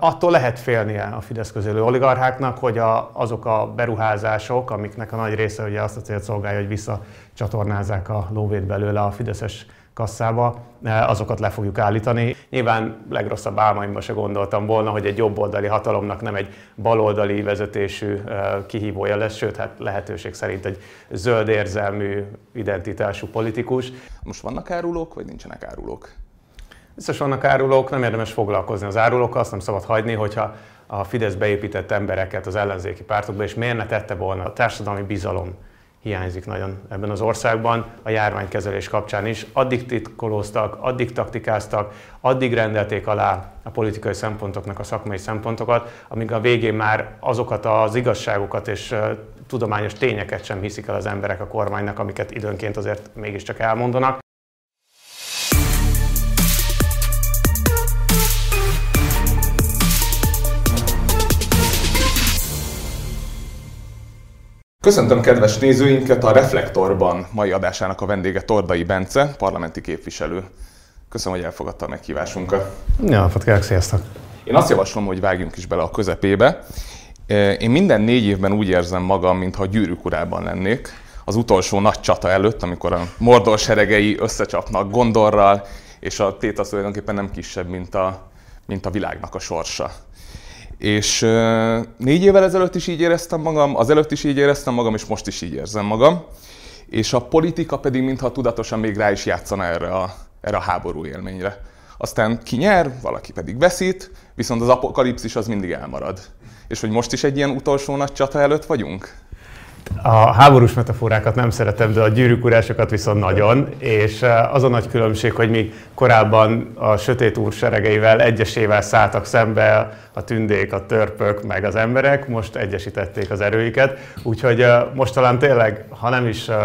Attól lehet félnie a Fidesz közélő oligarcháknak, hogy a, azok a beruházások, amiknek a nagy része ugye azt a célt szolgálja, hogy visszacsatornázzák a lóvét belőle a Fideszes kasszába, azokat le fogjuk állítani. Nyilván legrosszabb álmaimban se gondoltam volna, hogy egy jobboldali hatalomnak nem egy baloldali vezetésű kihívója lesz, sőt, hát lehetőség szerint egy zöld érzelmű identitású politikus. Most vannak árulók, vagy nincsenek árulók? Biztos vannak árulók, nem érdemes foglalkozni az árulókkal, azt nem szabad hagyni, hogyha a Fidesz beépített embereket az ellenzéki pártokba, és miért ne tette volna a társadalmi bizalom hiányzik nagyon ebben az országban, a járványkezelés kapcsán is. Addig titkolóztak, addig taktikáztak, addig rendelték alá a politikai szempontoknak a szakmai szempontokat, amíg a végén már azokat az igazságokat és tudományos tényeket sem hiszik el az emberek a kormánynak, amiket időnként azért mégiscsak elmondanak. Köszöntöm kedves nézőinket a Reflektorban mai adásának a vendége Tordai Bence, parlamenti képviselő. Köszönöm, hogy elfogadta a meghívásunkat. Ja, kérlek, sziasztok! Én azt javaslom, hogy vágjunk is bele a közepébe. Én minden négy évben úgy érzem magam, mintha a gyűrűk urában lennék. Az utolsó nagy csata előtt, amikor a Mordor seregei összecsapnak Gondorral, és a tét az tulajdonképpen nem kisebb, mint a, mint a világnak a sorsa. És négy évvel ezelőtt is így éreztem magam, az előtt is így éreztem magam, és most is így érzem magam. És a politika pedig mintha tudatosan még rá is játszana erre a, erre a háború élményre. Aztán ki nyer, valaki pedig veszít, viszont az apokalipszis az mindig elmarad. És hogy most is egy ilyen utolsó nagy csata előtt vagyunk? A háborús metaforákat nem szeretem, de a gyűrűkurásokat viszont nagyon, és eh, az a nagy különbség, hogy mi korábban a sötét úr seregeivel egyesével szálltak szembe a tündék, a törpök, meg az emberek, most egyesítették az erőiket, úgyhogy eh, most talán tényleg, ha nem is eh,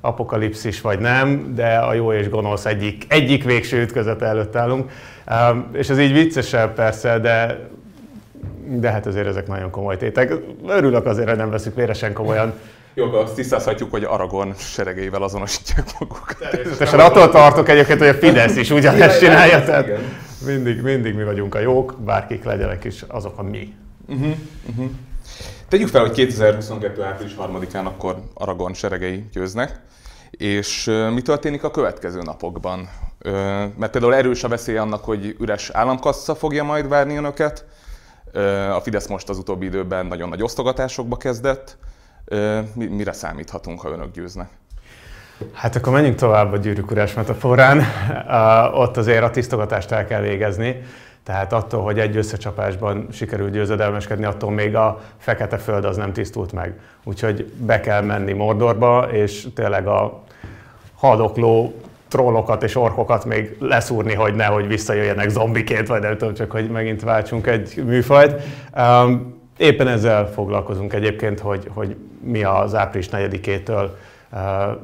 apokalipszis vagy nem, de a jó és gonosz egyik, egyik végső ütközet előtt állunk. És ez így viccesebb persze, de de hát azért ezek nagyon komoly tétek. Örülök azért, hogy nem veszük véresen komolyan. Jó, azt tisztázhatjuk, hogy Aragon seregeivel azonosítják magukat. Természetesen attól tartok egyébként, hogy a Fidesz is ugyanezt csinálja, tehát mindig, mindig mi vagyunk a jók, bárkik legyenek is, azok a mi. Uh-huh, uh-huh. Tegyük fel, hogy 2022. április 3-án akkor Aragon seregei győznek, és mi történik a következő napokban? Mert például erős a veszély annak, hogy üres államkassa fogja majd várni önöket, a Fidesz most az utóbbi időben nagyon nagy osztogatásokba kezdett. Mire számíthatunk, ha önök győznek? Hát akkor menjünk tovább a gyűrűkurás metaforán. Ott azért a tisztogatást el kell végezni. Tehát attól, hogy egy összecsapásban sikerült győzedelmeskedni, attól még a fekete föld az nem tisztult meg. Úgyhogy be kell menni Mordorba, és tényleg a haldokló trollokat és orkokat még leszúrni, hogy nehogy visszajöjjenek zombiként, vagy nem tudom, csak hogy megint váltsunk egy műfajt. Um, éppen ezzel foglalkozunk egyébként, hogy, hogy mi az április 4-től uh,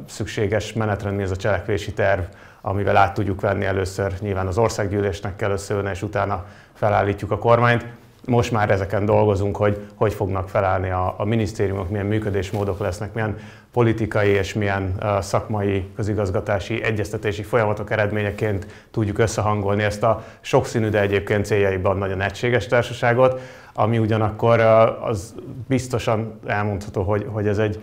szükséges menetrend, mi ez a cselekvési terv, amivel át tudjuk venni először, nyilván az országgyűlésnek kell összeülni, és utána felállítjuk a kormányt most már ezeken dolgozunk, hogy hogy fognak felállni a, a minisztériumok, milyen működésmódok lesznek, milyen politikai és milyen uh, szakmai, közigazgatási, egyeztetési folyamatok eredményeként tudjuk összehangolni ezt a sokszínű, de egyébként céljaiban nagyon egységes társaságot, ami ugyanakkor uh, az biztosan elmondható, hogy, hogy ez egy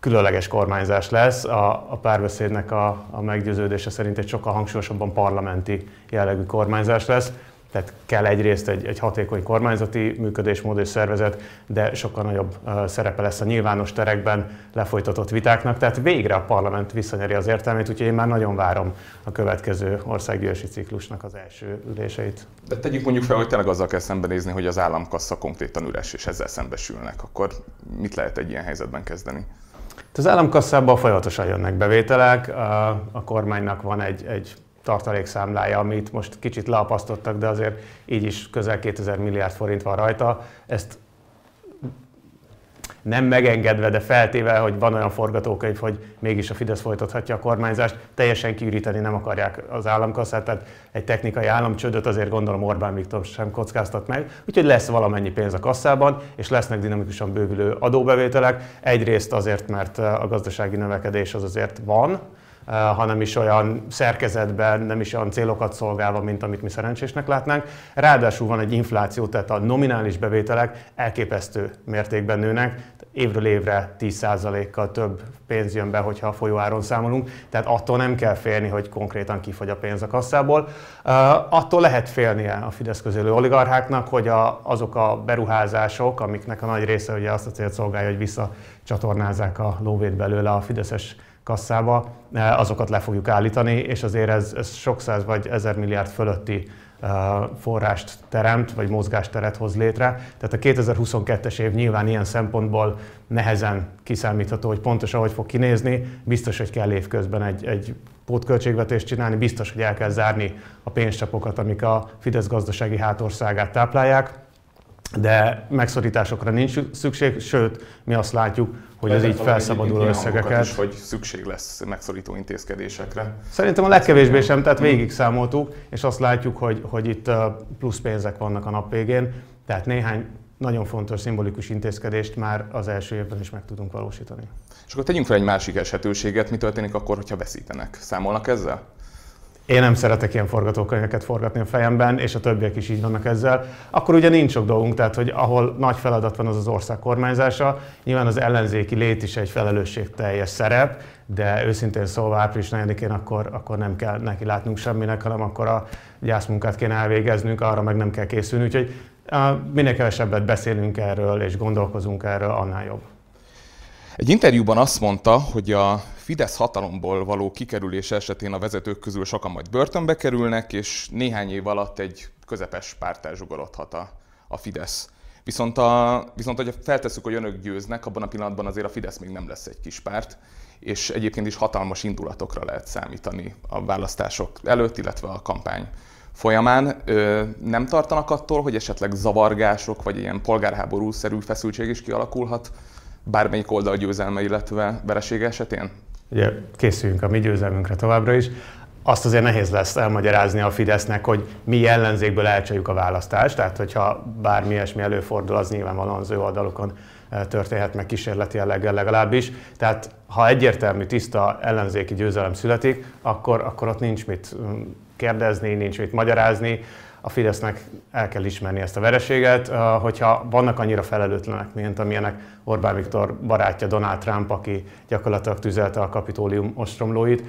különleges kormányzás lesz. A, a párbeszédnek a, a meggyőződése szerint egy sokkal hangsúlyosabban parlamenti jellegű kormányzás lesz tehát kell egyrészt egy, egy hatékony kormányzati működésmód és szervezet, de sokkal nagyobb szerepe lesz a nyilvános terekben lefolytatott vitáknak. Tehát végre a parlament visszanyeri az értelmét, úgyhogy én már nagyon várom a következő országgyűlési ciklusnak az első üléseit. De tegyük mondjuk fel, hogy tényleg azzal kell szembenézni, hogy az államkassa konkrétan üres, és ezzel szembesülnek. Akkor mit lehet egy ilyen helyzetben kezdeni? Az államkasszában folyamatosan jönnek bevételek, a kormánynak van egy, egy tartalékszámlája, amit most kicsit leapasztottak, de azért így is közel 2000 milliárd forint van rajta. Ezt nem megengedve, de feltéve, hogy van olyan forgatókönyv, hogy mégis a Fidesz folytathatja a kormányzást, teljesen kiüríteni nem akarják az államkasszát, tehát egy technikai államcsődöt azért gondolom Orbán Viktor sem kockáztat meg, úgyhogy lesz valamennyi pénz a kasszában, és lesznek dinamikusan bővülő adóbevételek. Egyrészt azért, mert a gazdasági növekedés az azért van, hanem is olyan szerkezetben, nem is olyan célokat szolgálva, mint amit mi szerencsésnek látnánk. Ráadásul van egy infláció, tehát a nominális bevételek elképesztő mértékben nőnek, évről évre 10%-kal több pénz jön be, hogyha a folyóáron számolunk, tehát attól nem kell félni, hogy konkrétan kifogy a pénz a kasszából. Attól lehet félnie a Fidesz közülő oligarcháknak, hogy a, azok a beruházások, amiknek a nagy része ugye azt a célt szolgálja, hogy visszacsatornázzák a lóvét belőle a Fideszes kasszába, azokat le fogjuk állítani, és azért ez, ez sok száz vagy ezer milliárd fölötti forrást teremt, vagy mozgásteret hoz létre. Tehát a 2022-es év nyilván ilyen szempontból nehezen kiszámítható, hogy pontosan hogy fog kinézni. Biztos, hogy kell évközben egy, egy pótköltségvetést csinálni, biztos, hogy el kell zárni a pénzcsapokat, amik a Fidesz gazdasági hátországát táplálják, de megszorításokra nincs szükség, sőt, mi azt látjuk, hogy ez így felszabaduló összegeket. Is, hogy szükség lesz megszorító intézkedésekre. Szerintem a legkevésbé sem, tehát végig számoltuk, és azt látjuk, hogy, hogy itt plusz pénzek vannak a nap végén, tehát néhány nagyon fontos szimbolikus intézkedést már az első évben is meg tudunk valósítani. És akkor tegyünk fel egy másik esetőséget, mi történik akkor, hogyha veszítenek? Számolnak ezzel? Én nem szeretek ilyen forgatókönyveket forgatni a fejemben, és a többiek is így vannak ezzel, akkor ugye nincs sok dolgunk, tehát hogy ahol nagy feladat van az az ország kormányzása, nyilván az ellenzéki lét is egy felelősségteljes szerep, de őszintén szólva április 4-én akkor, akkor nem kell neki látnunk semminek, hanem akkor a gyászmunkát kéne elvégeznünk, arra meg nem kell készülni, úgyhogy minél kevesebbet beszélünk erről és gondolkozunk erről, annál jobb. Egy interjúban azt mondta, hogy a Fidesz hatalomból való kikerülés esetén a vezetők közül sokan majd börtönbe kerülnek, és néhány év alatt egy közepes párt elzsugorodhat a, a Fidesz. Viszont, a, viszont, hogy feltesszük, hogy önök győznek, abban a pillanatban azért a Fidesz még nem lesz egy kis párt, és egyébként is hatalmas indulatokra lehet számítani a választások előtt, illetve a kampány folyamán. Ö, nem tartanak attól, hogy esetleg zavargások, vagy ilyen polgárháború-szerű feszültség is kialakulhat bármelyik oldal győzelme, illetve veresége esetén? Ugye készüljünk a mi győzelmünkre továbbra is. Azt azért nehéz lesz elmagyarázni a Fidesznek, hogy mi ellenzékből elcsaljuk a választást, tehát hogyha bármi ilyesmi előfordul, az nyilvánvalóan az ő oldalukon eh, történhet meg kísérleti jelleggel legalábbis. Tehát ha egyértelmű, tiszta ellenzéki győzelem születik, akkor, akkor ott nincs mit mm, kérdezni, nincs mit magyarázni a Fidesznek el kell ismerni ezt a vereséget, hogyha vannak annyira felelőtlenek, mint amilyenek Orbán Viktor barátja Donald Trump, aki gyakorlatilag tüzelte a kapitólium ostromlóit,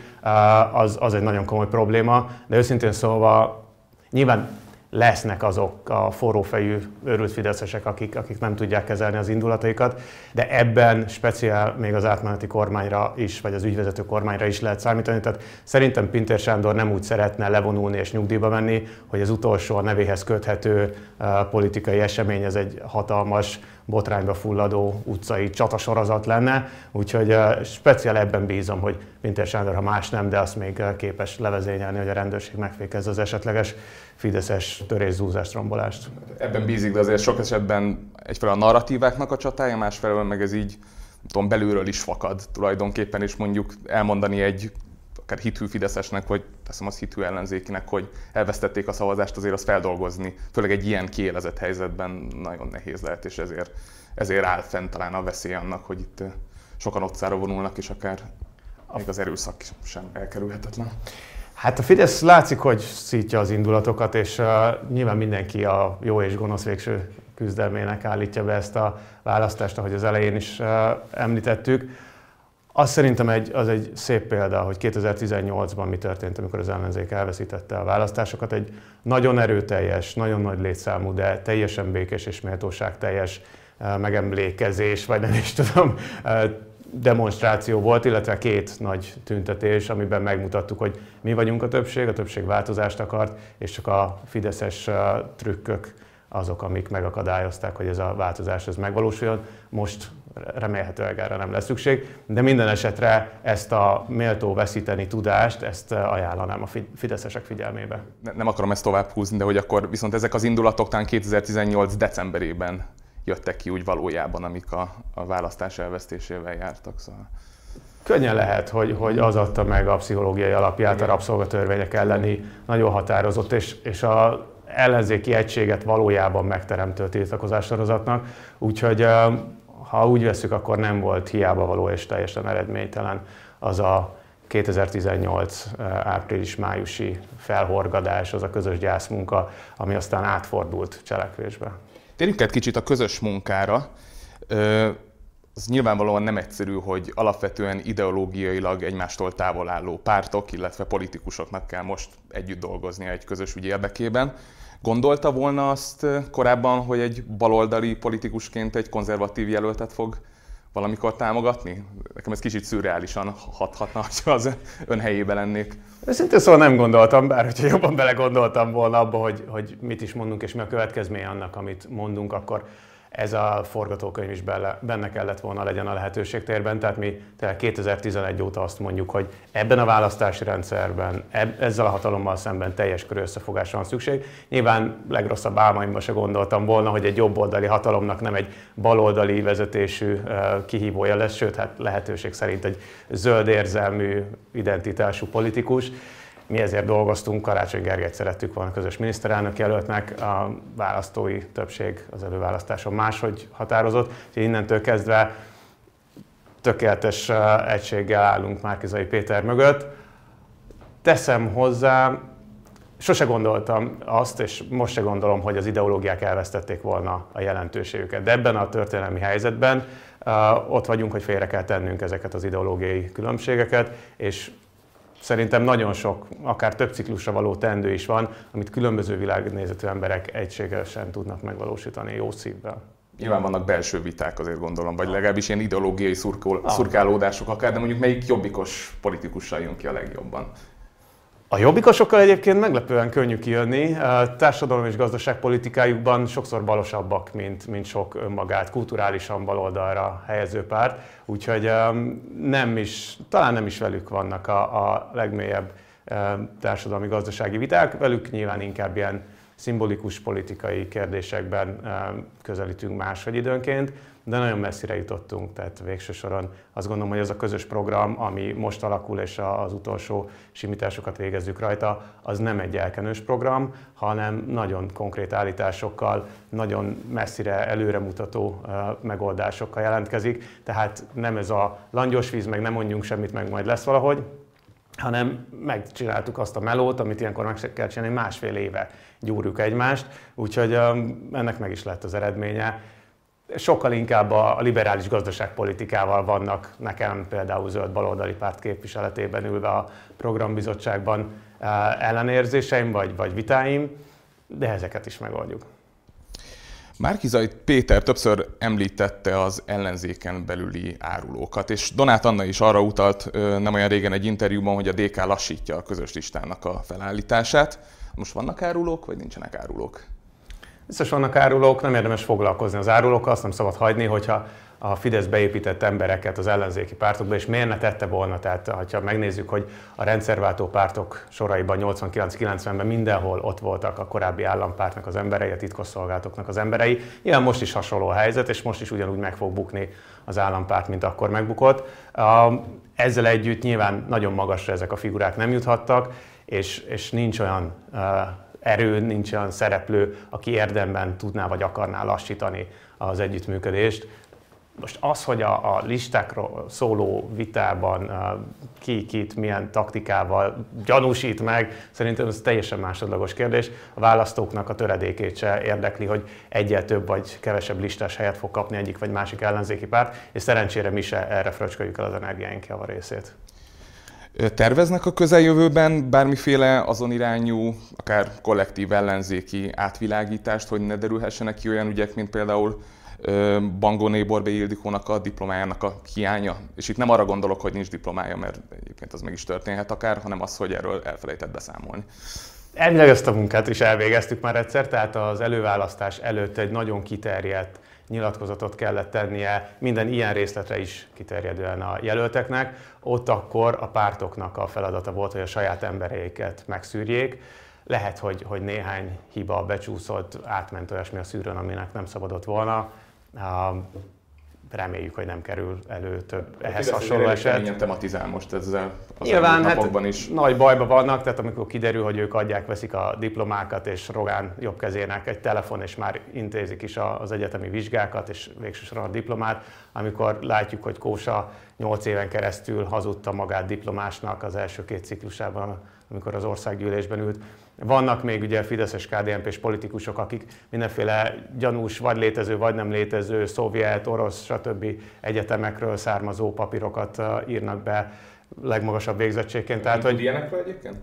az, az egy nagyon komoly probléma, de őszintén szólva nyilván lesznek azok a forrófejű őrült fideszesek, akik, akik nem tudják kezelni az indulataikat, de ebben speciál még az átmeneti kormányra is, vagy az ügyvezető kormányra is lehet számítani. Tehát szerintem Pintér Sándor nem úgy szeretne levonulni és nyugdíjba menni, hogy az utolsó a nevéhez köthető uh, politikai esemény, ez egy hatalmas botrányba fulladó utcai csatasorozat lenne, úgyhogy speciál ebben bízom, hogy Pintér Sándor, ha más nem, de azt még képes levezényelni, hogy a rendőrség megfékezze az esetleges fideszes törészúzást, rombolást. Ebben bízik, de azért sok esetben egyfelől a narratíváknak a csatája, másfelől meg ez így tudom, belülről is fakad tulajdonképpen, és mondjuk elmondani egy akár hithű Fideszesnek, vagy teszem az hithű ellenzékinek, hogy elvesztették a szavazást, azért azt feldolgozni, főleg egy ilyen kiélezett helyzetben nagyon nehéz lehet, és ezért, ezért áll fent talán a veszély annak, hogy itt sokan otcára vonulnak, és akár még az erőszak sem elkerülhetetlen. Hát a Fidesz látszik, hogy szítja az indulatokat, és uh, nyilván mindenki a jó és gonosz végső küzdelmének állítja be ezt a választást, ahogy az elején is uh, említettük. Azt szerintem egy, az egy szép példa, hogy 2018-ban mi történt, amikor az ellenzék elveszítette a választásokat. Egy nagyon erőteljes, nagyon nagy létszámú, de teljesen békés és méltóságteljes uh, megemlékezés, vagy nem is tudom, demonstráció volt, illetve két nagy tüntetés, amiben megmutattuk, hogy mi vagyunk a többség, a többség változást akart, és csak a fideszes trükkök azok, amik megakadályozták, hogy ez a változás ez megvalósuljon. Most remélhetőleg erre nem lesz szükség, de minden esetre ezt a méltó veszíteni tudást, ezt ajánlanám a fideszesek figyelmébe. Nem akarom ezt tovább húzni, de hogy akkor viszont ezek az indulatok talán 2018 decemberében jöttek ki úgy valójában, amik a, a választás elvesztésével jártak. Szóval. Könnyen lehet, hogy, hogy az adta meg a pszichológiai alapját a rabszolgatörvények elleni nagyon határozott, és, és a ellenzéki egységet valójában megteremtő tiltakozás sorozatnak. Úgyhogy ha úgy veszük, akkor nem volt hiába való és teljesen eredménytelen az a 2018 április-májusi felhorgadás, az a közös gyászmunka, ami aztán átfordult cselekvésbe. Térjünk egy kicsit a közös munkára. Az nyilvánvalóan nem egyszerű, hogy alapvetően ideológiailag egymástól távol álló pártok, illetve politikusoknak kell most együtt dolgozni egy közös ügy érdekében. Gondolta volna azt korábban, hogy egy baloldali politikusként egy konzervatív jelöltet fog valamikor támogatni? Nekem ez kicsit szürreálisan hathatna, ha az ön helyébe lennék. Őszintén szóval nem gondoltam, bár hogyha jobban belegondoltam volna abba, hogy, hogy mit is mondunk és mi a következménye annak, amit mondunk, akkor ez a forgatókönyv is benne kellett volna legyen a lehetőségtérben. Tehát mi tehát 2011 óta azt mondjuk, hogy ebben a választási rendszerben, ezzel a hatalommal szemben teljes körű összefogásra van szükség. Nyilván legrosszabb álmaimban se gondoltam volna, hogy egy jobboldali hatalomnak nem egy baloldali vezetésű kihívója lesz, sőt, hát lehetőség szerint egy zöld érzelmű identitású politikus. Mi ezért dolgoztunk, Karácsony Gergelyt szerettük volna közös miniszterelnök jelöltnek, a választói többség az előválasztáson máshogy határozott, úgyhogy innentől kezdve tökéletes egységgel állunk Márkizai Péter mögött. Teszem hozzá, sose gondoltam azt, és most se gondolom, hogy az ideológiák elvesztették volna a jelentőségüket. De ebben a történelmi helyzetben ott vagyunk, hogy félre kell tennünk ezeket az ideológiai különbségeket, és Szerintem nagyon sok, akár több ciklusra való tendő is van, amit különböző világnézetű emberek egységesen tudnak megvalósítani jó szívvel. Nyilván vannak belső viták azért gondolom, vagy legalábbis ilyen ideológiai szurkol, ah. szurkálódások akár, de mondjuk melyik jobbikos politikussal jön ki a legjobban? A jobbikosokkal egyébként meglepően könnyű kijönni. Társadalom és gazdaságpolitikájukban sokszor balosabbak, mint, mint sok önmagát kulturálisan baloldalra helyező párt. Úgyhogy nem is, talán nem is velük vannak a, a legmélyebb társadalmi gazdasági viták, velük nyilván inkább ilyen szimbolikus politikai kérdésekben közelítünk máshogy időnként de nagyon messzire jutottunk, tehát végső soron azt gondolom, hogy az a közös program, ami most alakul, és az utolsó simításokat végezzük rajta, az nem egy elkenős program, hanem nagyon konkrét állításokkal, nagyon messzire előremutató megoldásokkal jelentkezik, tehát nem ez a langyos víz, meg nem mondjunk semmit, meg majd lesz valahogy, hanem megcsináltuk azt a melót, amit ilyenkor meg kell csinálni, másfél éve gyúrjuk egymást, úgyhogy ennek meg is lett az eredménye sokkal inkább a liberális gazdaságpolitikával vannak nekem például zöld baloldali párt képviseletében ülve a programbizottságban eh, ellenérzéseim vagy, vagy vitáim, de ezeket is megoldjuk. Márkizai Péter többször említette az ellenzéken belüli árulókat, és Donát Anna is arra utalt nem olyan régen egy interjúban, hogy a DK lassítja a közös listának a felállítását. Most vannak árulók, vagy nincsenek árulók? Biztos vannak árulók, nem érdemes foglalkozni az árulókkal, azt nem szabad hagyni, hogyha a Fidesz beépített embereket az ellenzéki pártokba, és miért ne tette volna? Tehát, ha megnézzük, hogy a rendszerváltó pártok soraiban 89-90-ben mindenhol ott voltak a korábbi állampártnak az emberei, a titkosszolgálatoknak az emberei. Ilyen most is hasonló helyzet, és most is ugyanúgy meg fog bukni az állampárt, mint akkor megbukott. Ezzel együtt nyilván nagyon magasra ezek a figurák nem juthattak, és, és nincs olyan erő, nincs olyan szereplő, aki érdemben tudná vagy akarná lassítani az együttműködést. Most az, hogy a, a listákról szóló vitában ki kit milyen taktikával gyanúsít meg, szerintem ez teljesen másodlagos kérdés. A választóknak a töredékét se érdekli, hogy egyel több vagy kevesebb listás helyet fog kapni egyik vagy másik ellenzéki párt, és szerencsére mi se erre fröcsköljük el az energiáink részét. Terveznek a közeljövőben bármiféle azon irányú, akár kollektív ellenzéki átvilágítást, hogy ne derülhessenek ki olyan ügyek, mint például Bangóné Borbé Ildikónak a diplomájának a hiánya. És itt nem arra gondolok, hogy nincs diplomája, mert egyébként az meg is történhet akár, hanem az, hogy erről elfelejtett beszámolni. Elvileg ezt a munkát is elvégeztük már egyszer, tehát az előválasztás előtt egy nagyon kiterjedt nyilatkozatot kellett tennie minden ilyen részletre is kiterjedően a jelölteknek. Ott akkor a pártoknak a feladata volt, hogy a saját embereiket megszűrjék. Lehet, hogy, hogy néhány hiba becsúszott, átment olyasmi a szűrőn, aminek nem szabadott volna. Reméljük, hogy nem kerül elő több ehhez hasonló eset. Milyen tematizál most ezzel az Nyilván, hát is? nagy bajba vannak, tehát amikor kiderül, hogy ők adják, veszik a diplomákat, és Rogán jobb kezének egy telefon, és már intézik is az egyetemi vizsgákat, és végsősorban a diplomát, amikor látjuk, hogy Kósa 8 éven keresztül hazudta magát diplomásnak az első két ciklusában, amikor az országgyűlésben ült. Vannak még ugye Fideszes kdnp és politikusok, akik mindenféle gyanús, vagy létező, vagy nem létező, szovjet, orosz, stb. egyetemekről származó papírokat írnak be legmagasabb végzettségként. Tehát, hogy ilyenekről egyébként?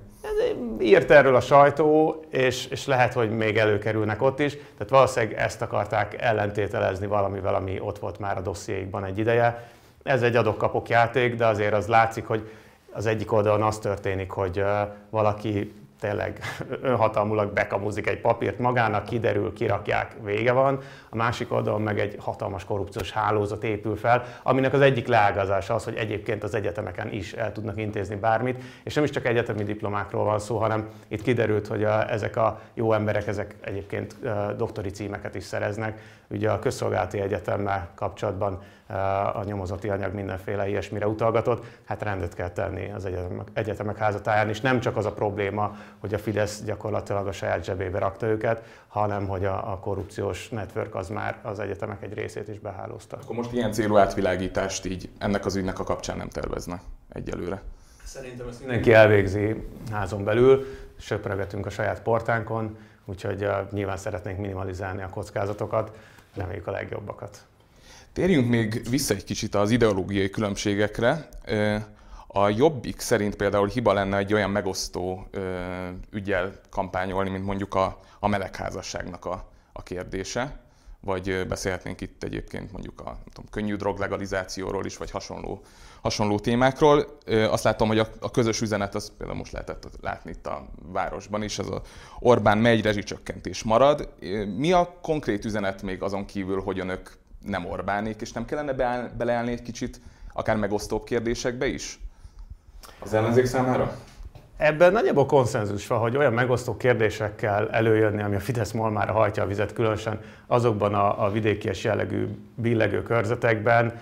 Írt erről a sajtó, és, és lehet, hogy még előkerülnek ott is. Tehát valószínűleg ezt akarták ellentételezni valamivel, ami ott volt már a dossziékban egy ideje. Ez egy adok-kapok játék, de azért az látszik, hogy az egyik oldalon az történik, hogy valaki tényleg önhatalmulag bekamuzik egy papírt magának, kiderül, kirakják, vége van. A másik oldalon meg egy hatalmas korrupciós hálózat épül fel, aminek az egyik leágazása az, hogy egyébként az egyetemeken is el tudnak intézni bármit, és nem is csak egyetemi diplomákról van szó, hanem itt kiderült, hogy a, ezek a jó emberek, ezek egyébként doktori címeket is szereznek. Ugye a közszolgálati egyetemmel kapcsolatban a nyomozati anyag mindenféle ilyesmire utalgatott, hát rendet kell tenni az egyetemek, egyetemek házatáján, és nem csak az a probléma, hogy a Fidesz gyakorlatilag a saját zsebébe rakta őket, hanem hogy a, a korrupciós network az már az egyetemek egy részét is behálózta. Akkor most ilyen célú átvilágítást így ennek az ügynek a kapcsán nem terveznek egyelőre? Szerintem ezt mindenki elvégzi házon belül, söpregetünk a saját portánkon, úgyhogy uh, nyilván szeretnénk minimalizálni a kockázatokat, reméljük a legjobbakat. Térjünk még vissza egy kicsit az ideológiai különbségekre. A Jobbik szerint például hiba lenne egy olyan megosztó ügyel kampányolni, mint mondjuk a, a melegházasságnak a, a kérdése, vagy beszélhetnénk itt egyébként mondjuk a tudom, könnyű drog legalizációról is, vagy hasonló, hasonló témákról. Azt látom, hogy a, a közös üzenet, az például most lehetett látni itt a városban is, az a Orbán megy, rezsicsökkentés marad. Mi a konkrét üzenet még azon kívül, hogy önök nem Orbánék, és nem kellene beáll, beleállni egy kicsit akár megosztóbb kérdésekbe is? Az ellenzék számára? Ebben nagyjából konszenzus van, hogy olyan megosztó kérdésekkel előjönni, ami a Fidesz malmára hajtja a vizet, különösen azokban a, a vidékies jellegű billegő körzetekben,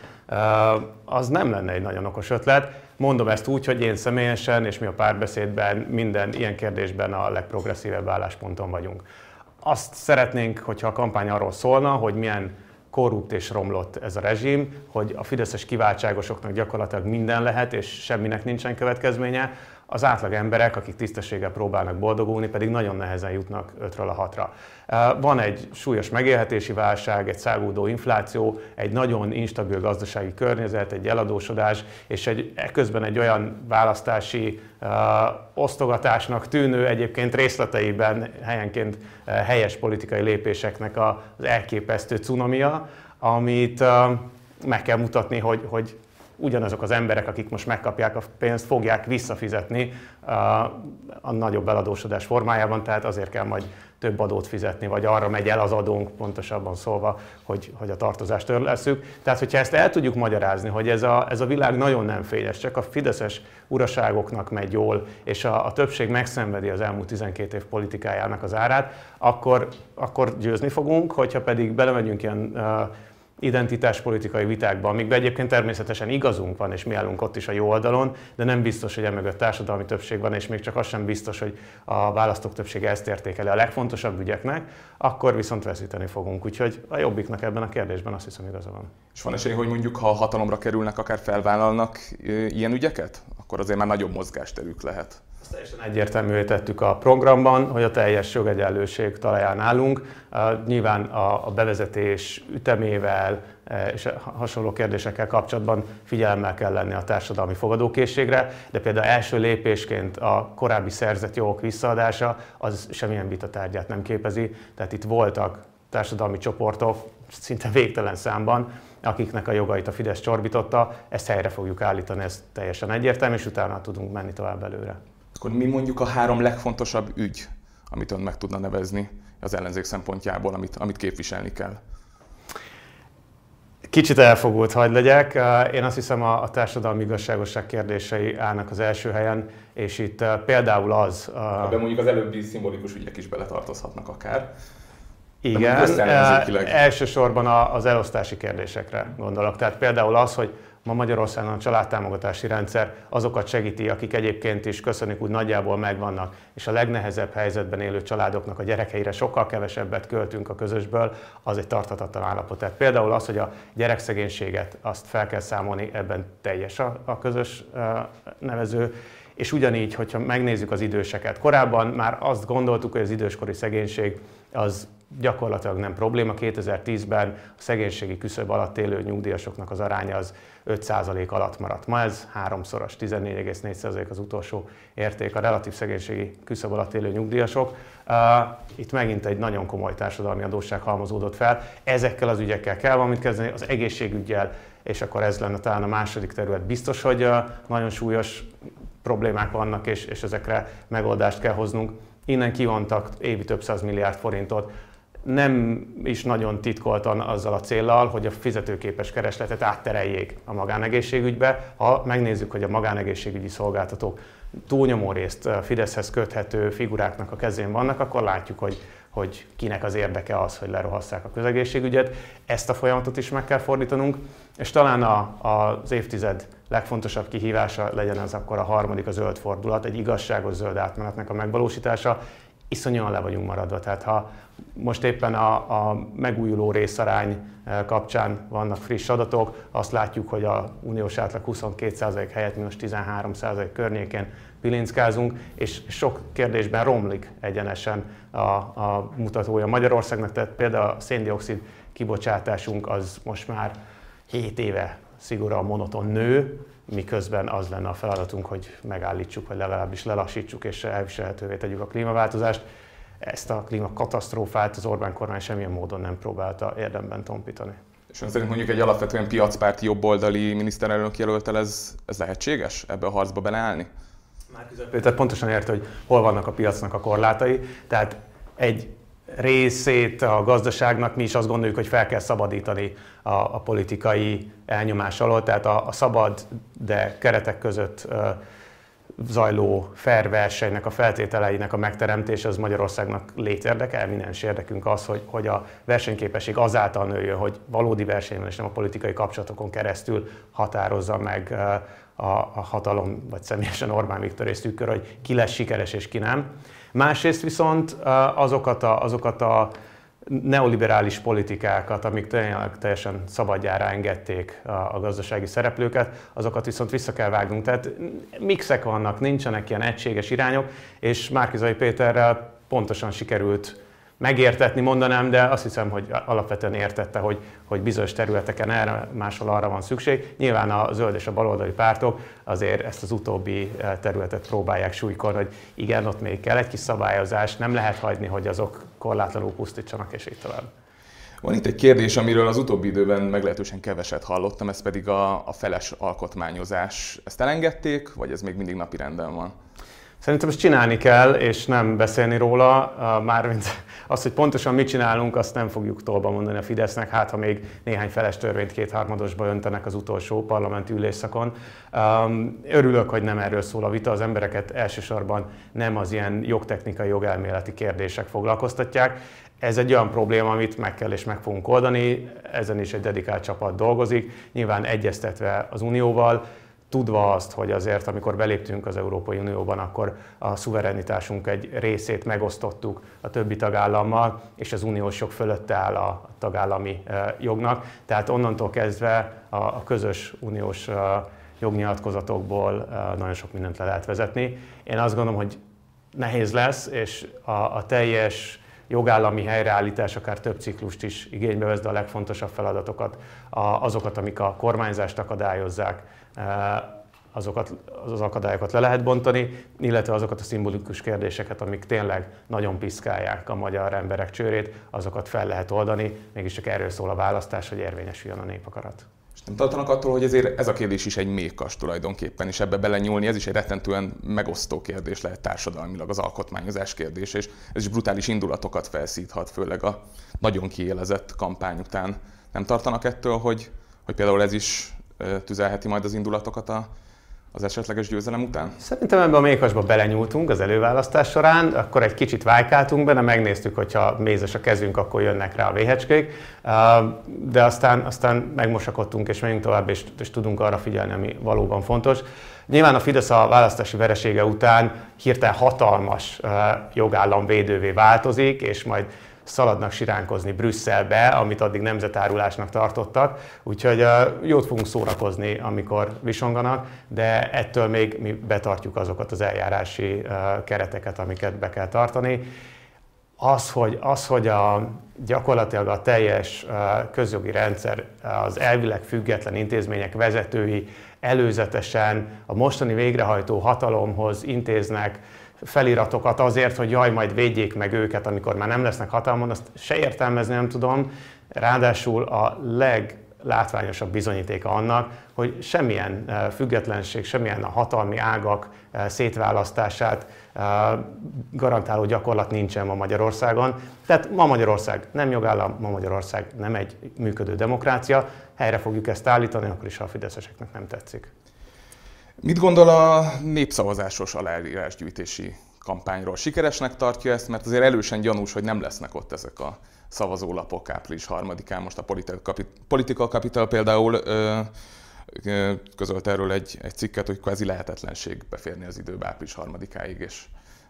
az nem lenne egy nagyon okos ötlet. Mondom ezt úgy, hogy én személyesen és mi a párbeszédben minden ilyen kérdésben a legprogresszívebb állásponton vagyunk. Azt szeretnénk, hogyha a kampány arról szólna, hogy milyen korrupt és romlott ez a rezsim, hogy a fideszes kiváltságosoknak gyakorlatilag minden lehet, és semminek nincsen következménye, az átlag emberek, akik tisztességgel próbálnak boldogulni, pedig nagyon nehezen jutnak 5-ről a 6-ra. Van egy súlyos megélhetési válság, egy száguldó infláció, egy nagyon instabil gazdasági környezet, egy eladósodás, és egy, közben egy olyan választási uh, osztogatásnak tűnő, egyébként részleteiben helyenként uh, helyes politikai lépéseknek az elképesztő cunamia, amit uh, meg kell mutatni, hogy, hogy ugyanazok az emberek, akik most megkapják a pénzt, fogják visszafizetni a, a nagyobb eladósodás formájában, tehát azért kell majd több adót fizetni, vagy arra megy el az adónk, pontosabban szólva, hogy, hogy a tartozást törleszük. Tehát, hogyha ezt el tudjuk magyarázni, hogy ez a, ez a világ nagyon nem fényes, csak a fideszes uraságoknak megy jól, és a, a többség megszenvedi az elmúlt 12 év politikájának az árát, akkor, akkor győzni fogunk, hogyha pedig belemegyünk ilyen uh, identitáspolitikai vitákban, amikben egyébként természetesen igazunk van, és mi állunk ott is a jó oldalon, de nem biztos, hogy emögött társadalmi többség van, és még csak az sem biztos, hogy a választók többsége ezt értékeli a legfontosabb ügyeknek, akkor viszont veszíteni fogunk. Úgyhogy a jobbiknak ebben a kérdésben azt hiszem igaza van. És van esély, hogy mondjuk ha hatalomra kerülnek, akár felvállalnak ilyen ügyeket? Akkor azért már nagyobb mozgásterük lehet. Azt teljesen egyértelművé tettük a programban, hogy a teljes jogegyenlőség talaján állunk. Nyilván a bevezetés ütemével e, és hasonló kérdésekkel kapcsolatban figyelemmel kell lenni a társadalmi fogadókészségre, de például első lépésként a korábbi szerzett jogok visszaadása az semmilyen vitatárgyát nem képezi. Tehát itt voltak társadalmi csoportok, szinte végtelen számban, akiknek a jogait a Fidesz csorbította, ezt helyre fogjuk állítani, ez teljesen egyértelmű, és utána tudunk menni tovább előre. Akkor mi mondjuk a három legfontosabb ügy, amit ön meg tudna nevezni az ellenzék szempontjából, amit, amit képviselni kell? Kicsit elfogult hagy legyek. Én azt hiszem a, a társadalmi igazságosság kérdései állnak az első helyen, és itt például az... Ebben mondjuk az előbbi szimbolikus ügyek is beletartozhatnak akár. Igen, elsősorban az elosztási kérdésekre gondolok. Tehát például az, hogy ma Magyarországon a családtámogatási rendszer azokat segíti, akik egyébként is köszönjük úgy nagyjából megvannak, és a legnehezebb helyzetben élő családoknak a gyerekeire sokkal kevesebbet költünk a közösből, az egy tarthatatlan állapot. Tehát például az, hogy a gyerekszegénységet azt fel kell számolni, ebben teljes a, a közös nevező, és ugyanígy, hogyha megnézzük az időseket. Korábban már azt gondoltuk, hogy az időskori szegénység az gyakorlatilag nem probléma. 2010-ben a szegénységi küszöb alatt élő nyugdíjasoknak az aránya az 5% alatt maradt. Ma ez háromszoros, 14,4% az utolsó érték a relatív szegénységi küszöb alatt élő nyugdíjasok. Itt megint egy nagyon komoly társadalmi adósság halmozódott fel. Ezekkel az ügyekkel kell valamit kezdeni, az egészségügyel, és akkor ez lenne talán a második terület. Biztos, hogy nagyon súlyos problémák vannak, és, és ezekre megoldást kell hoznunk. Innen kivontak évi több száz milliárd forintot nem is nagyon titkoltan azzal a céllal, hogy a fizetőképes keresletet áttereljék a magánegészségügybe. Ha megnézzük, hogy a magánegészségügyi szolgáltatók túlnyomó részt Fideszhez köthető figuráknak a kezén vannak, akkor látjuk, hogy, hogy kinek az érdeke az, hogy lerohasszák a közegészségügyet. Ezt a folyamatot is meg kell fordítanunk, és talán a, az évtized legfontosabb kihívása legyen az akkor a harmadik, a zöld fordulat, egy igazságos zöld átmenetnek a megvalósítása. Iszonyúan le vagyunk maradva, tehát ha most éppen a, a megújuló részarány eh, kapcsán vannak friss adatok. Azt látjuk, hogy a uniós átlag 22% helyett most 13% környékén pilinckázunk, és sok kérdésben romlik egyenesen a, a mutatója Magyarországnak. Tehát például a széndiokszid kibocsátásunk az most már 7 éve szigorúan monoton nő, miközben az lenne a feladatunk, hogy megállítsuk, vagy legalábbis lelassítsuk és elviselhetővé tegyük a klímaváltozást ezt a klímakatasztrófát az Orbán kormány semmilyen módon nem próbálta érdemben tompítani. És ön szerint mondjuk egy alapvetően piacpárti jobboldali miniszterelnök jelöltel ez, ez lehetséges ebbe a harcba beleállni? Már Péter pontosan érte, hogy hol vannak a piacnak a korlátai. Tehát egy részét a gazdaságnak mi is azt gondoljuk, hogy fel kell szabadítani a, a politikai elnyomás alól, tehát a, a szabad, de keretek között zajló fair versenynek a feltételeinek a megteremtése az Magyarországnak létérdeke, eminens érdekünk az, hogy, hogy a versenyképesség azáltal nőjön, hogy valódi versenyben és nem a politikai kapcsolatokon keresztül határozza meg a, a hatalom, vagy személyesen Orbán Viktor és tükör, hogy ki lesz sikeres és ki nem. Másrészt viszont azokat a, azokat a neoliberális politikákat, amik teljesen szabadjára engedték a, a gazdasági szereplőket, azokat viszont vissza kell vágnunk. Tehát mixek vannak, nincsenek ilyen egységes irányok, és Márkizai Péterrel pontosan sikerült megértetni mondanám, de azt hiszem, hogy alapvetően értette, hogy, hogy bizonyos területeken erre, máshol arra van szükség. Nyilván a zöld és a baloldali pártok azért ezt az utóbbi eh, területet próbálják súlykolni, hogy igen, ott még kell egy kis szabályozás, nem lehet hagyni, hogy azok korlátlanul pusztítsanak, és így tovább. Van itt egy kérdés, amiről az utóbbi időben meglehetősen keveset hallottam, ez pedig a, a feles alkotmányozás. Ezt elengedték, vagy ez még mindig napi renden van? Szerintem ezt csinálni kell, és nem beszélni róla, mármint az, hogy pontosan mit csinálunk, azt nem fogjuk tolba mondani a Fidesznek, hát ha még néhány feles törvényt kétharmadosba öntenek az utolsó parlamenti ülésszakon. Örülök, hogy nem erről szól a vita, az embereket elsősorban nem az ilyen jogtechnikai, jogelméleti kérdések foglalkoztatják. Ez egy olyan probléma, amit meg kell és meg fogunk oldani, ezen is egy dedikált csapat dolgozik, nyilván egyeztetve az Unióval, tudva azt, hogy azért, amikor beléptünk az Európai Unióban, akkor a szuverenitásunk egy részét megosztottuk a többi tagállammal, és az uniós jog fölött áll a tagállami e, jognak. Tehát onnantól kezdve a közös uniós e, jognyilatkozatokból e, nagyon sok mindent le lehet vezetni. Én azt gondolom, hogy nehéz lesz, és a, a teljes jogállami helyreállítás akár több ciklust is igénybe vesz, de a legfontosabb feladatokat, azokat, amik a kormányzást akadályozzák, Eh, azokat, az akadályokat le lehet bontani, illetve azokat a szimbolikus kérdéseket, amik tényleg nagyon piszkálják a magyar emberek csőrét, azokat fel lehet oldani, mégiscsak erről szól a választás, hogy érvényesüljön a népakarat. Nem tartanak attól, hogy ezért ez a kérdés is egy mékas tulajdonképpen, és ebbe belenyúlni, ez is egy rettentően megosztó kérdés lehet társadalmilag az alkotmányozás kérdés, és ez is brutális indulatokat felszíthat, főleg a nagyon kiélezett kampány után. Nem tartanak ettől, hogy, hogy például ez is tüzelheti majd az indulatokat a az esetleges győzelem után? Szerintem ebben a mékasba belenyúltunk az előválasztás során, akkor egy kicsit vájkáltunk benne, megnéztük, hogyha mézes a kezünk, akkor jönnek rá a véhecskék, de aztán, aztán megmosakodtunk és megyünk tovább, és, és tudunk arra figyelni, ami valóban fontos. Nyilván a Fidesz a választási veresége után hirtelen hatalmas jogállam védővé változik, és majd szaladnak siránkozni Brüsszelbe, amit addig nemzetárulásnak tartottak. Úgyhogy jót fogunk szórakozni, amikor visonganak, de ettől még mi betartjuk azokat az eljárási kereteket, amiket be kell tartani. Az, hogy, az, hogy a, gyakorlatilag a teljes közjogi rendszer, az elvileg független intézmények vezetői előzetesen a mostani végrehajtó hatalomhoz intéznek feliratokat azért, hogy jaj, majd védjék meg őket, amikor már nem lesznek hatalmon, azt se értelmezni nem tudom. Ráadásul a leglátványosabb bizonyítéka annak, hogy semmilyen eh, függetlenség, semmilyen a hatalmi ágak eh, szétválasztását eh, garantáló gyakorlat nincsen ma Magyarországon. Tehát ma Magyarország nem jogállam, ma Magyarország nem egy működő demokrácia. Helyre fogjuk ezt állítani, akkor is, ha a fideszeseknek nem tetszik. Mit gondol a népszavazásos aláírásgyűjtési kampányról? Sikeresnek tartja ezt, mert azért elősen gyanús, hogy nem lesznek ott ezek a szavazólapok április harmadikán. Most a Political Capital például ö, ö, közölt erről egy, egy cikket, hogy kvázi lehetetlenség beférni az időbe április harmadikáig, és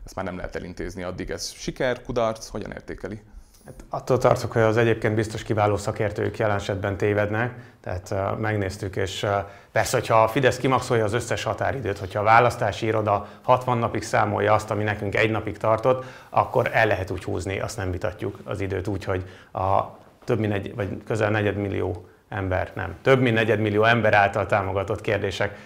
ezt már nem lehet elintézni addig. Ez siker, kudarc, hogyan értékeli? Hát attól tartok, hogy az egyébként biztos kiváló szakértők jelen esetben tévednek, tehát megnéztük, és persze, hogyha a Fidesz kimaxolja az összes határidőt, hogyha a választási iroda 60 napig számolja azt, ami nekünk egy napig tartott, akkor el lehet úgy húzni, azt nem vitatjuk az időt úgy, hogy a több mint egy, vagy közel negyedmillió ember, nem, több mint negyedmillió ember által támogatott kérdések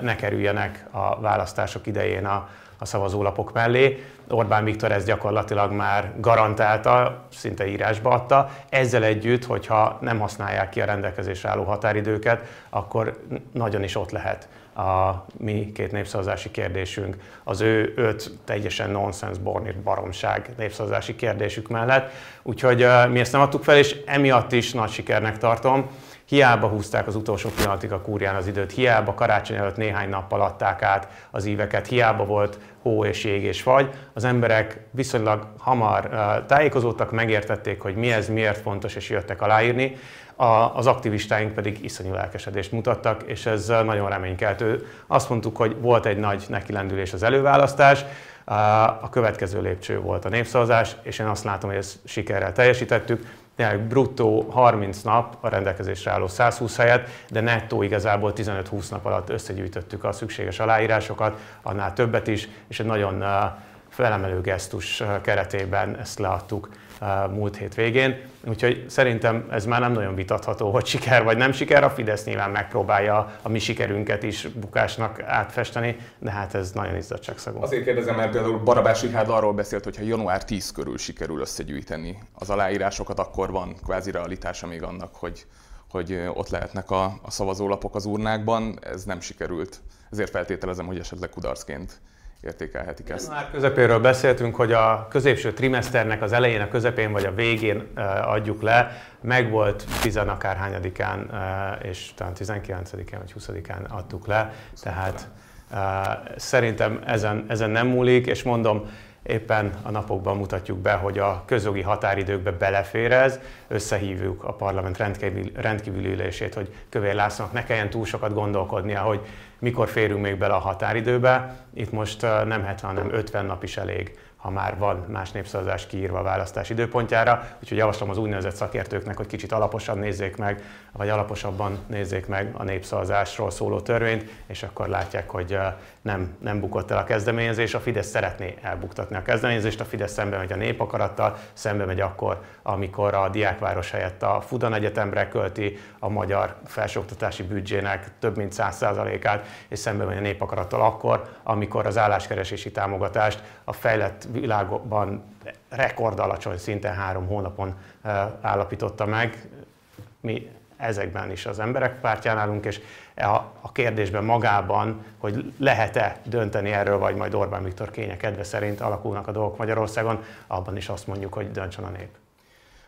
ne kerüljenek a választások idején a, a szavazólapok mellé. Orbán Viktor ezt gyakorlatilag már garantálta, szinte írásba adta. Ezzel együtt, hogyha nem használják ki a rendelkezésre álló határidőket, akkor nagyon is ott lehet a mi két népszavazási kérdésünk, az ő öt teljesen nonsense bornit baromság népszavazási kérdésük mellett. Úgyhogy mi ezt nem adtuk fel, és emiatt is nagy sikernek tartom. Hiába húzták az utolsó pillanatig a kúrján az időt, hiába karácsony előtt néhány nappal adták át az éveket, hiába volt hó és jég és fagy. Az emberek viszonylag hamar tájékozódtak, megértették, hogy mi ez, miért fontos, és jöttek aláírni. A, az aktivistáink pedig iszonyú lelkesedést mutattak, és ez nagyon reménykeltő. Azt mondtuk, hogy volt egy nagy nekilendülés az előválasztás, a következő lépcső volt a népszavazás, és én azt látom, hogy ezt sikerrel teljesítettük tényleg bruttó 30 nap a rendelkezésre álló 120 helyet, de nettó igazából 15-20 nap alatt összegyűjtöttük a szükséges aláírásokat, annál többet is, és egy nagyon felemelő gesztus keretében ezt leadtuk múlt hét végén. Úgyhogy szerintem ez már nem nagyon vitatható, hogy siker vagy nem siker. A Fidesz nyilván megpróbálja a mi sikerünket is bukásnak átfesteni, de hát ez nagyon izzadságszagú. Azért kérdezem, mert például Barabás Richard arról beszélt, hogy ha január 10 körül sikerül összegyűjteni az aláírásokat, akkor van kvázi realitása még annak, hogy, hogy ott lehetnek a, a szavazólapok az urnákban. Ez nem sikerült. Ezért feltételezem, hogy esetleg kudarcként értékelhetik ezt. Már közepéről beszéltünk, hogy a középső trimeszternek az elején, a közepén vagy a végén adjuk le. Meg volt tizen akárhányadikán, és talán 19-én vagy 20-án adtuk le. Tehát szerintem ezen, ezen nem múlik, és mondom, Éppen a napokban mutatjuk be, hogy a közjogi határidőkbe belefér ez, összehívjuk a parlament rendkívül, rendkívüli ülését, hogy Kövér Lászlónak ne kelljen túl sokat gondolkodnia, hogy mikor férünk még bele a határidőbe. Itt most nem 70, hanem 50 nap is elég ha már van más népszavazás kiírva a választás időpontjára. Úgyhogy javaslom az úgynevezett szakértőknek, hogy kicsit alaposan nézzék meg, vagy alaposabban nézzék meg a népszavazásról szóló törvényt, és akkor látják, hogy nem, nem bukott el a kezdeményezés. A Fidesz szeretné elbuktatni a kezdeményezést, a Fidesz szembe megy a népakarattal, szembe megy akkor, amikor a diákváros helyett a Fudan Egyetemre költi a magyar felsőoktatási büdzsének több mint 100%-át, és szembe megy a népakarattal akkor, amikor az álláskeresési támogatást a fejlett világban rekord alacsony szinten három hónapon állapította meg. Mi ezekben is az emberek pártján állunk, és a kérdésben magában, hogy lehet-e dönteni erről, vagy majd Orbán Viktor kénye kedve szerint alakulnak a dolgok Magyarországon, abban is azt mondjuk, hogy döntsön a nép.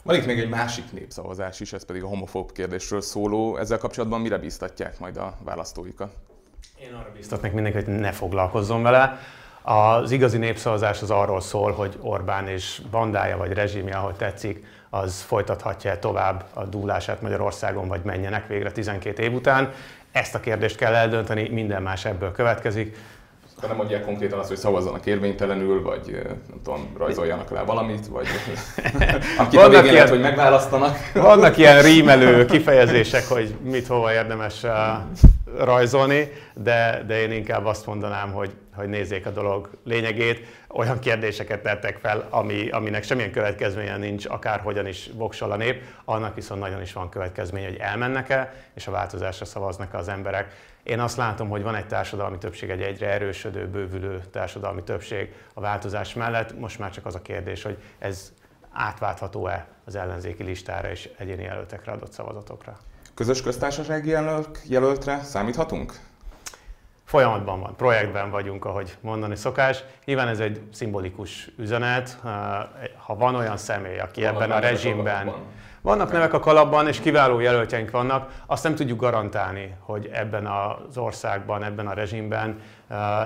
Van itt még egy másik népszavazás is, ez pedig a homofób kérdésről szóló. Ezzel kapcsolatban mire bíztatják majd a választóikat? Én arra biztatnék mindenkit, hogy ne foglalkozzon vele. Az igazi népszavazás az arról szól, hogy Orbán és bandája vagy rezsimje, ahogy tetszik, az folytathatja tovább a dúlását Magyarországon, vagy menjenek végre 12 év után. Ezt a kérdést kell eldönteni, minden más ebből következik. Akkor nem mondják konkrétan azt, hogy szavazzanak érvénytelenül, vagy nem tudom, rajzoljanak rá valamit, vagy akit a végén ilyen, hogy megválasztanak. Vannak ilyen rímelő kifejezések, hogy mit hova érdemes rajzolni, de, de én inkább azt mondanám, hogy, hogy nézzék a dolog lényegét. Olyan kérdéseket tettek fel, ami, aminek semmilyen következménye nincs, akárhogyan is voksol a nép, annak viszont nagyon is van következménye, hogy elmennek-e, és a változásra szavaznak az emberek. Én azt látom, hogy van egy társadalmi többség, egy egyre erősödő, bővülő társadalmi többség a változás mellett. Most már csak az a kérdés, hogy ez átváltható-e az ellenzéki listára és egyéni jelöltekre adott szavazatokra. Közös köztársasági jelölt, jelöltre számíthatunk? Folyamatban van, projektben vagyunk, ahogy mondani szokás. Nyilván ez egy szimbolikus üzenet. Ha van olyan személy, aki van ebben a rezsimben... Vannak nevek a kalapban, és kiváló jelöltjeink vannak. Azt nem tudjuk garantálni, hogy ebben az országban, ebben a rezsimben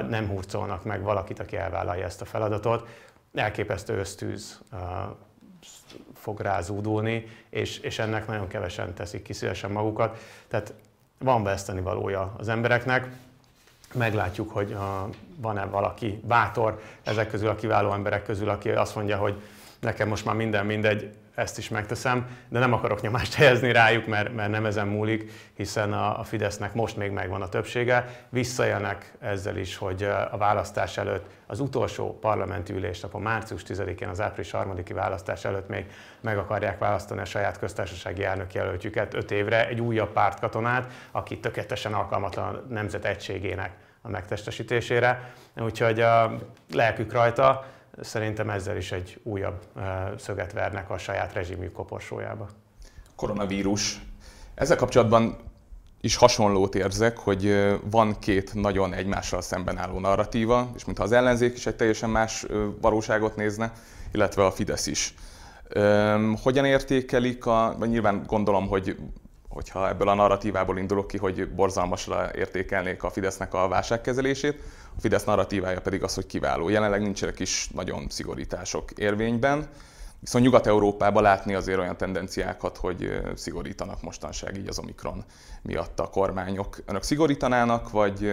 nem hurcolnak meg valakit, aki elvállalja ezt a feladatot. Elképesztő ösztűz fog rázúdulni, és, és ennek nagyon kevesen teszik ki szívesen magukat. Tehát van veszteni valója az embereknek. Meglátjuk, hogy van-e valaki bátor ezek közül a kiváló emberek közül, aki azt mondja, hogy nekem most már minden mindegy, ezt is megteszem, de nem akarok nyomást helyezni rájuk, mert, mert nem ezen múlik, hiszen a, a Fidesznek most még megvan a többsége. Visszajönnek ezzel is, hogy a választás előtt, az utolsó parlamenti ülésnapon, március 10-én, az április 3 választás előtt még meg akarják választani a saját köztársasági elnök jelöltjüket öt évre, egy újabb pártkatonát, aki tökéletesen alkalmatlan a nemzet egységének a megtestesítésére. Úgyhogy a lelkük rajta, szerintem ezzel is egy újabb szöget vernek a saját rezsimjük koporsójába. Koronavírus. Ezzel kapcsolatban is hasonlót érzek, hogy van két nagyon egymással szemben álló narratíva, és mintha az ellenzék is egy teljesen más valóságot nézne, illetve a Fidesz is. Hogyan értékelik, a, nyilván gondolom, hogy hogyha ebből a narratívából indulok ki, hogy borzalmasra értékelnék a Fidesznek a válságkezelését, a Fidesz narratívája pedig az, hogy kiváló. Jelenleg nincsenek is nagyon szigorítások érvényben, viszont Nyugat-Európában látni azért olyan tendenciákat, hogy szigorítanak mostanság így az Omikron miatt a kormányok. Önök szigorítanának, vagy,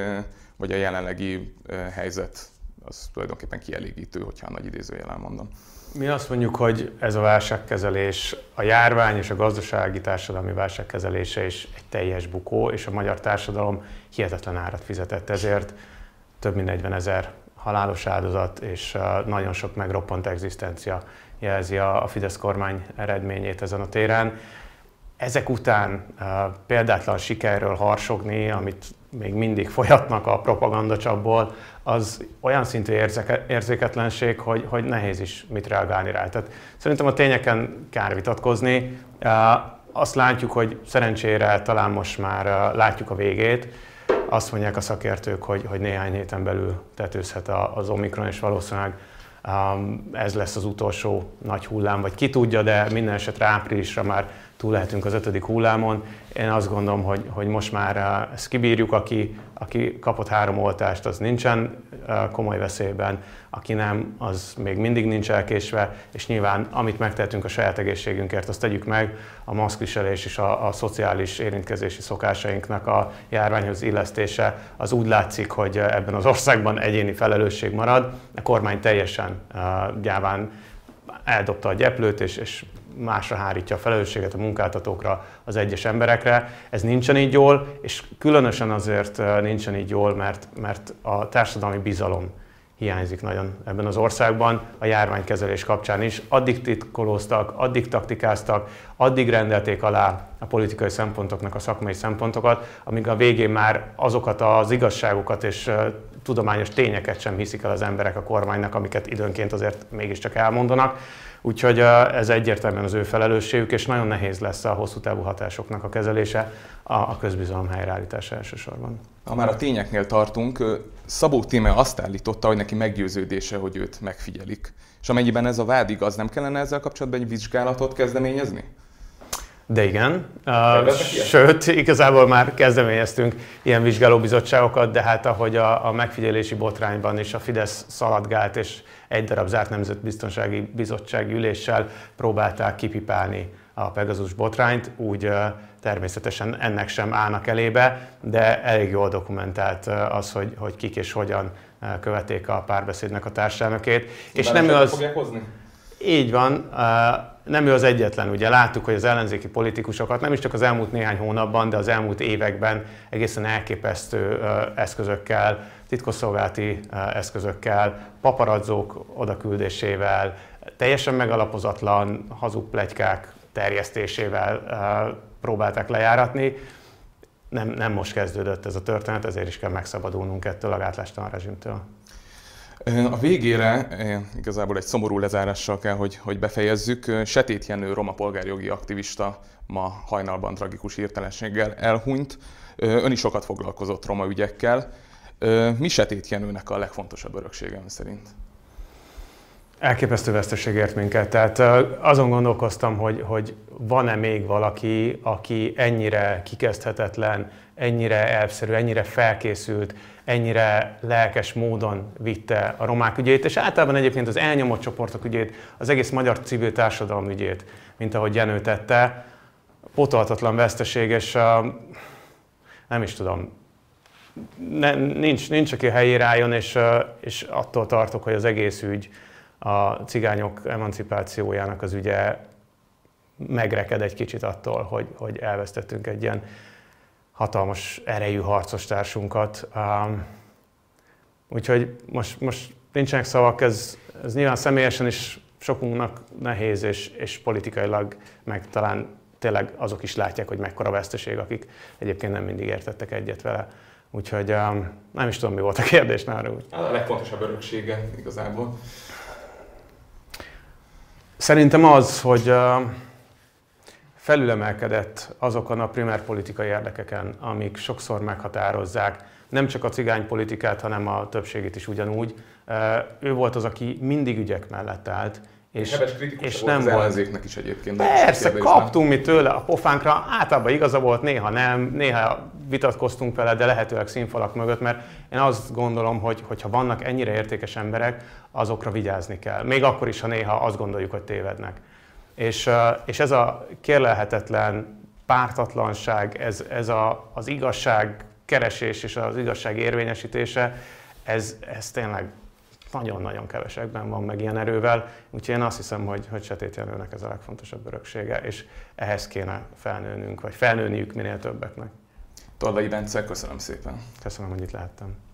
vagy a jelenlegi helyzet az tulajdonképpen kielégítő, hogyha a nagy idézőjelen mondom? Mi azt mondjuk, hogy ez a válságkezelés, a járvány és a gazdasági társadalmi válságkezelése is egy teljes bukó, és a magyar társadalom hihetetlen árat fizetett ezért. Több mint 40 ezer halálos áldozat, és nagyon sok megroppant egzisztencia jelzi a Fidesz kormány eredményét ezen a téren. Ezek után példátlan sikerről harsogni, amit még mindig folyatnak a propagandacsapból, az olyan szintű érzéketlenség, hogy, hogy nehéz is mit reagálni rá. Tehát szerintem a tényeken kár vitatkozni. Azt látjuk, hogy szerencsére talán most már látjuk a végét. Azt mondják a szakértők, hogy, hogy néhány héten belül tetőzhet az Omikron, és valószínűleg ez lesz az utolsó nagy hullám, vagy ki tudja, de minden esetre áprilisra már túl lehetünk az ötödik hullámon. Én azt gondolom, hogy, hogy most már eh, ezt kibírjuk, aki, aki kapott három oltást, az nincsen eh, komoly veszélyben, aki nem, az még mindig nincs elkésve, és nyilván amit megtehetünk a saját egészségünkért, azt tegyük meg, a maszkviselés és a, a szociális érintkezési szokásainknak a járványhoz illesztése, az úgy látszik, hogy eh, ebben az országban egyéni felelősség marad, a kormány teljesen gyáván eldobta a gyeplőt, és, és másra hárítja a felelősséget a munkáltatókra, az egyes emberekre. Ez nincsen így jól, és különösen azért nincsen így jól, mert, mert a társadalmi bizalom hiányzik nagyon ebben az országban, a járványkezelés kapcsán is. Addig titkolóztak, addig taktikáztak, addig rendelték alá a politikai szempontoknak a szakmai szempontokat, amíg a végén már azokat az igazságokat és tudományos tényeket sem hiszik el az emberek a kormánynak, amiket időnként azért mégiscsak elmondanak. Úgyhogy ez egyértelműen az ő felelősségük, és nagyon nehéz lesz a hosszú távú hatásoknak a kezelése, a közbizalom helyreállítása elsősorban. Ha már a tényeknél tartunk, Szabó Tíme azt állította, hogy neki meggyőződése, hogy őt megfigyelik. És amennyiben ez a vád igaz, nem kellene ezzel kapcsolatban egy vizsgálatot kezdeményezni? De igen, uh, sőt, igazából már kezdeményeztünk ilyen vizsgálóbizottságokat, de hát ahogy a, a megfigyelési botrányban is a Fidesz szaladgált, és egy darab zárt nemzetbiztonsági bizottsági üléssel próbálták kipipálni a Pegasus botrányt, úgy természetesen ennek sem állnak elébe, de elég jól dokumentált az, hogy, hogy kik és hogyan követték a párbeszédnek a társelnökét. És nem ő az... Fogják hozni? Így van, nem ő az egyetlen. Ugye láttuk, hogy az ellenzéki politikusokat nem is csak az elmúlt néhány hónapban, de az elmúlt években egészen elképesztő eszközökkel, titkosszolgálati eszközökkel, paparazzók odaküldésével, teljesen megalapozatlan hazug plegykák terjesztésével próbálták lejáratni. Nem, nem most kezdődött ez a történet, ezért is kell megszabadulnunk ettől a gátlástalan rezsimtől. A végére igazából egy szomorú lezárással kell, hogy, hogy befejezzük. Setét Jenő, roma polgárjogi aktivista ma hajnalban tragikus hirtelenséggel elhunyt. Ön is sokat foglalkozott roma ügyekkel. Mi Setét Jenőnek a legfontosabb öröksége szerint? Elképesztő veszteség ért minket. Tehát azon gondolkoztam, hogy, hogy van-e még valaki, aki ennyire kikezdhetetlen, ennyire elszerű, ennyire felkészült, ennyire lelkes módon vitte a romák ügyét, és általában egyébként az elnyomott csoportok ügyét, az egész magyar civil társadalom ügyét, mint ahogy Jenő tette. Potolhatatlan veszteség, és uh, nem is tudom, ne, nincs, nincs, aki helyére álljon, és, és attól tartok, hogy az egész ügy, a cigányok emancipációjának az ügye megreked egy kicsit attól, hogy, hogy elvesztettünk egy ilyen hatalmas erejű harcos társunkat. Um, úgyhogy most, most nincsenek szavak, ez, ez nyilván személyesen is sokunknak nehéz, és, és politikailag meg talán tényleg azok is látják, hogy mekkora veszteség, akik egyébként nem mindig értettek egyet vele. Úgyhogy um, nem is tudom, mi volt a kérdés nála úgy. A legfontosabb öröksége igazából. Szerintem az, hogy felülemelkedett azokon a primer politikai érdekeken, amik sokszor meghatározzák nem csak a cigánypolitikát, hanem a többségét is ugyanúgy. Ő volt az, aki mindig ügyek mellett állt, és, és nem az ellenzéknek is egyébként. Persze, kaptunk mi tőle a pofánkra, általában igaza volt, néha nem, néha vitatkoztunk vele, de lehetőleg színfalak mögött, mert én azt gondolom, hogy hogyha vannak ennyire értékes emberek, azokra vigyázni kell. Még akkor is, ha néha azt gondoljuk, hogy tévednek. És, és ez a kérlelhetetlen pártatlanság, ez, ez a, az igazság keresés és az igazság érvényesítése, ez, ez tényleg nagyon-nagyon kevesekben van meg ilyen erővel, úgyhogy én azt hiszem, hogy, hogy Setét Jenőnek ez a legfontosabb öröksége, és ehhez kéne felnőnünk, vagy felnőniük minél többeknek. Toldai Bence, köszönöm szépen. Köszönöm, hogy itt lehettem.